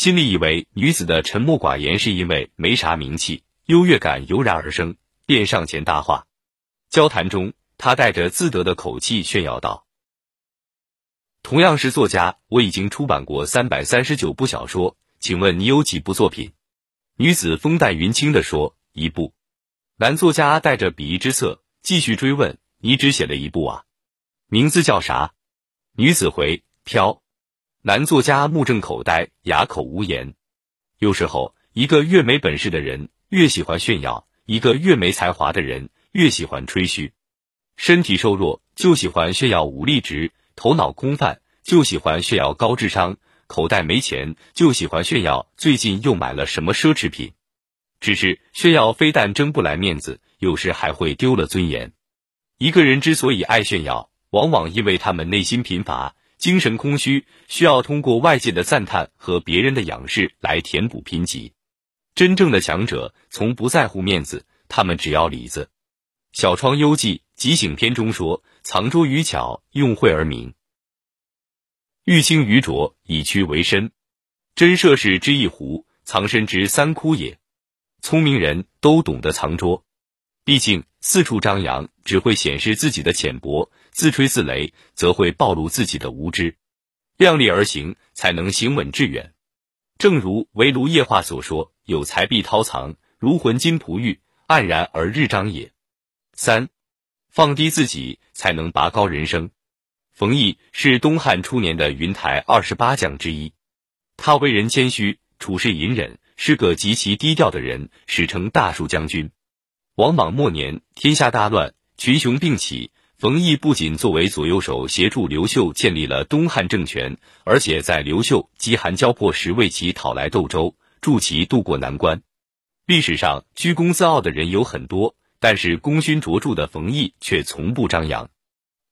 心里以为女子的沉默寡言是因为没啥名气，优越感油然而生，便上前搭话。交谈中，他带着自得的口气炫耀道：“同样是作家，我已经出版过三百三十九部小说，请问你有几部作品？”女子风淡云轻地说：“一部。”男作家带着鄙夷之色，继续追问：“你只写了一部啊？名字叫啥？”女子回：“飘。”男作家目瞪口呆，哑口无言。有时候，一个越没本事的人越喜欢炫耀，一个越没才华的人越喜欢吹嘘。身体瘦弱就喜欢炫耀武力值，头脑空泛就喜欢炫耀高智商，口袋没钱就喜欢炫耀最近又买了什么奢侈品。只是炫耀非但争不来面子，有时还会丢了尊严。一个人之所以爱炫耀，往往因为他们内心贫乏。精神空虚，需要通过外界的赞叹和别人的仰视来填补贫瘠。真正的强者从不在乎面子，他们只要里子。《小窗幽记·即醒篇》中说：“藏拙于巧，用晦而明；欲清于浊，以屈为伸。真涉世之一壶，藏身之三窟也。”聪明人都懂得藏拙，毕竟四处张扬只会显示自己的浅薄。自吹自擂，则会暴露自己的无知；量力而行，才能行稳致远。正如《围炉夜话》所说：“有才必韬藏，如浑金璞玉，黯然而日张也。”三，放低自己，才能拔高人生。冯异是东汉初年的云台二十八将之一，他为人谦虚，处事隐忍，是个极其低调的人，史称大树将军。王莽末年，天下大乱，群雄并起。冯异不仅作为左右手协助刘秀建立了东汉政权，而且在刘秀饥寒交迫时为其讨来豆粥，助其渡过难关。历史上居功自傲的人有很多，但是功勋卓著的冯异却从不张扬。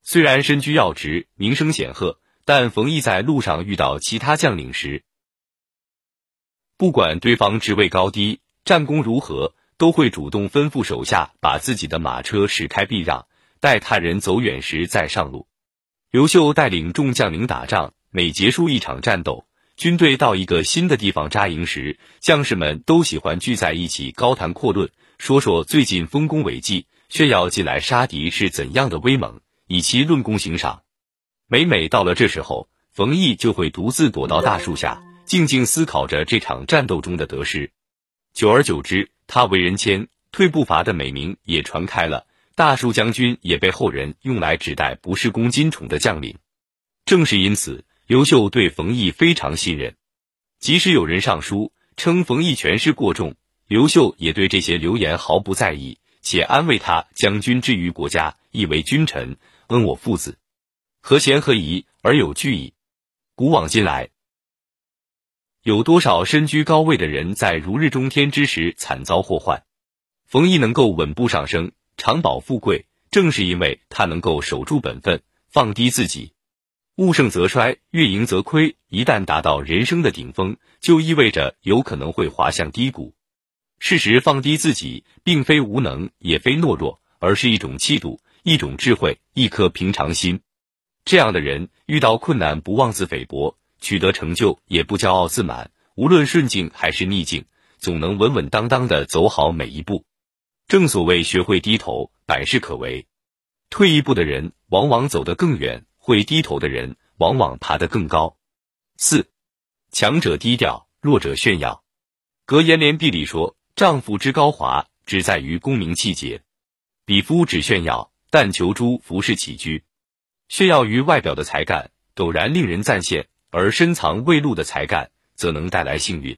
虽然身居要职，名声显赫，但冯异在路上遇到其他将领时，不管对方职位高低、战功如何，都会主动吩咐手下把自己的马车驶开避让。待他人走远时再上路。刘秀带领众将领打仗，每结束一场战斗，军队到一个新的地方扎营时，将士们都喜欢聚在一起高谈阔论，说说最近丰功伟绩，炫耀近来杀敌是怎样的威猛，以其论功行赏。每每到了这时候，冯异就会独自躲到大树下，静静思考着这场战斗中的得失。久而久之，他为人谦、退步伐的美名也传开了。大树将军也被后人用来指代不是公斤宠的将领，正是因此，刘秀对冯异非常信任。即使有人上书称冯异权势过重，刘秀也对这些流言毫不在意，且安慰他：“将军之于国家，亦为君臣，恩我父子，和贤和宜而有据矣。”古往今来，有多少身居高位的人在如日中天之时惨遭祸患？冯异能够稳步上升。长保富贵，正是因为他能够守住本分，放低自己。物盛则衰，月盈则亏。一旦达到人生的顶峰，就意味着有可能会滑向低谷。适时放低自己，并非无能，也非懦弱，而是一种气度，一种智慧，一颗平常心。这样的人遇到困难不妄自菲薄，取得成就也不骄傲自满。无论顺境还是逆境，总能稳稳当当的走好每一步。正所谓学会低头，百事可为。退一步的人往往走得更远，会低头的人往往爬得更高。四，强者低调，弱者炫耀。格言联璧里说：“丈夫之高华，只在于功名气节；比夫只炫耀，但求诸服饰起居。炫耀于外表的才干，陡然令人赞羡；而深藏未露的才干，则能带来幸运。”